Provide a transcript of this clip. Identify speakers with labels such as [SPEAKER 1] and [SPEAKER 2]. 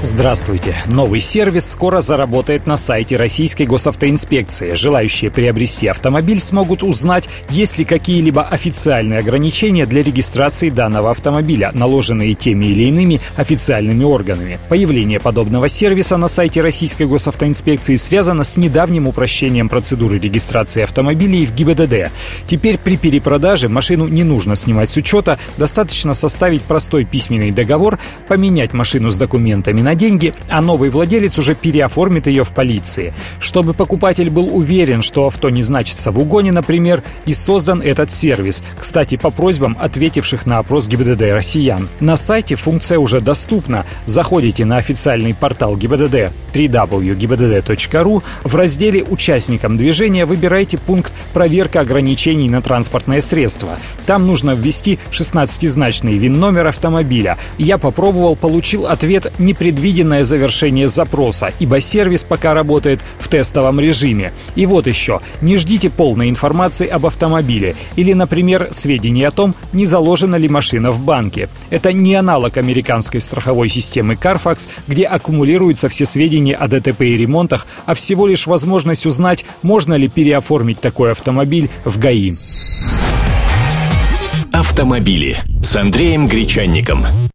[SPEAKER 1] Здравствуйте! Новый сервис скоро заработает на сайте Российской госавтоинспекции. Желающие приобрести автомобиль смогут узнать, есть ли какие-либо официальные ограничения для регистрации данного автомобиля, наложенные теми или иными официальными органами. Появление подобного сервиса на сайте Российской госавтоинспекции связано с недавним упрощением процедуры регистрации автомобилей в ГИБДД. Теперь при перепродаже машину не нужно снимать с учета, достаточно составить простой письменный договор, поменять машину с документами на деньги, а новый владелец уже переоформит ее в полиции. Чтобы покупатель был уверен, что авто не значится в угоне, например, и создан этот сервис. Кстати, по просьбам ответивших на опрос ГИБДД россиян. На сайте функция уже доступна. Заходите на официальный портал ГИБДД www.gibdd.ru в разделе «Участникам движения» выбирайте пункт «Проверка ограничений на транспортное средство». Там нужно ввести 16-значный ВИН-номер автомобиля. Я попробовал, получил ответ «Непредвиденный непредвиденное завершение запроса, ибо сервис пока работает в тестовом режиме. И вот еще, не ждите полной информации об автомобиле или, например, сведений о том, не заложена ли машина в банке. Это не аналог американской страховой системы Carfax, где аккумулируются все сведения о ДТП и ремонтах, а всего лишь возможность узнать, можно ли переоформить такой автомобиль в ГАИ.
[SPEAKER 2] Автомобили с Андреем Гречанником.